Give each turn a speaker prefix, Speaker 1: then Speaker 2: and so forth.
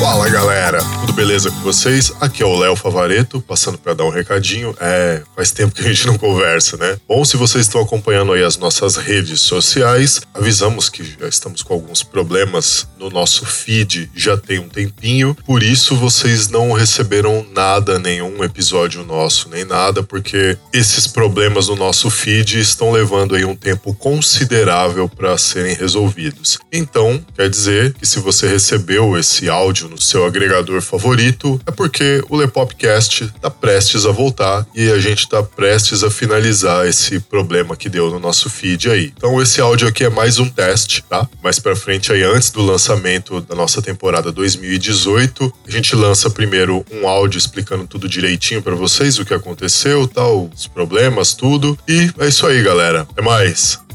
Speaker 1: Fala galera, tudo beleza com vocês? Aqui é o Léo Favareto, passando para dar um recadinho. É, faz tempo que a gente não conversa, né? Bom, se vocês estão acompanhando aí as nossas redes sociais, avisamos que já estamos com alguns problemas no nosso feed já tem um tempinho, por isso vocês não receberam nada, nenhum episódio nosso, nem nada, porque esses problemas no nosso feed estão levando aí um tempo considerável para serem resolvidos. Então, quer dizer que se você recebeu esse áudio no seu agregador favorito, é porque o Lepopcast está prestes a voltar e a gente está prestes a finalizar esse problema que deu no nosso feed aí. Então esse áudio aqui é mais um teste, tá? Mais para frente aí antes do lançamento da nossa temporada 2018, a gente lança primeiro um áudio explicando tudo direitinho para vocês o que aconteceu, tal, os problemas, tudo. E é isso aí, galera. Até mais.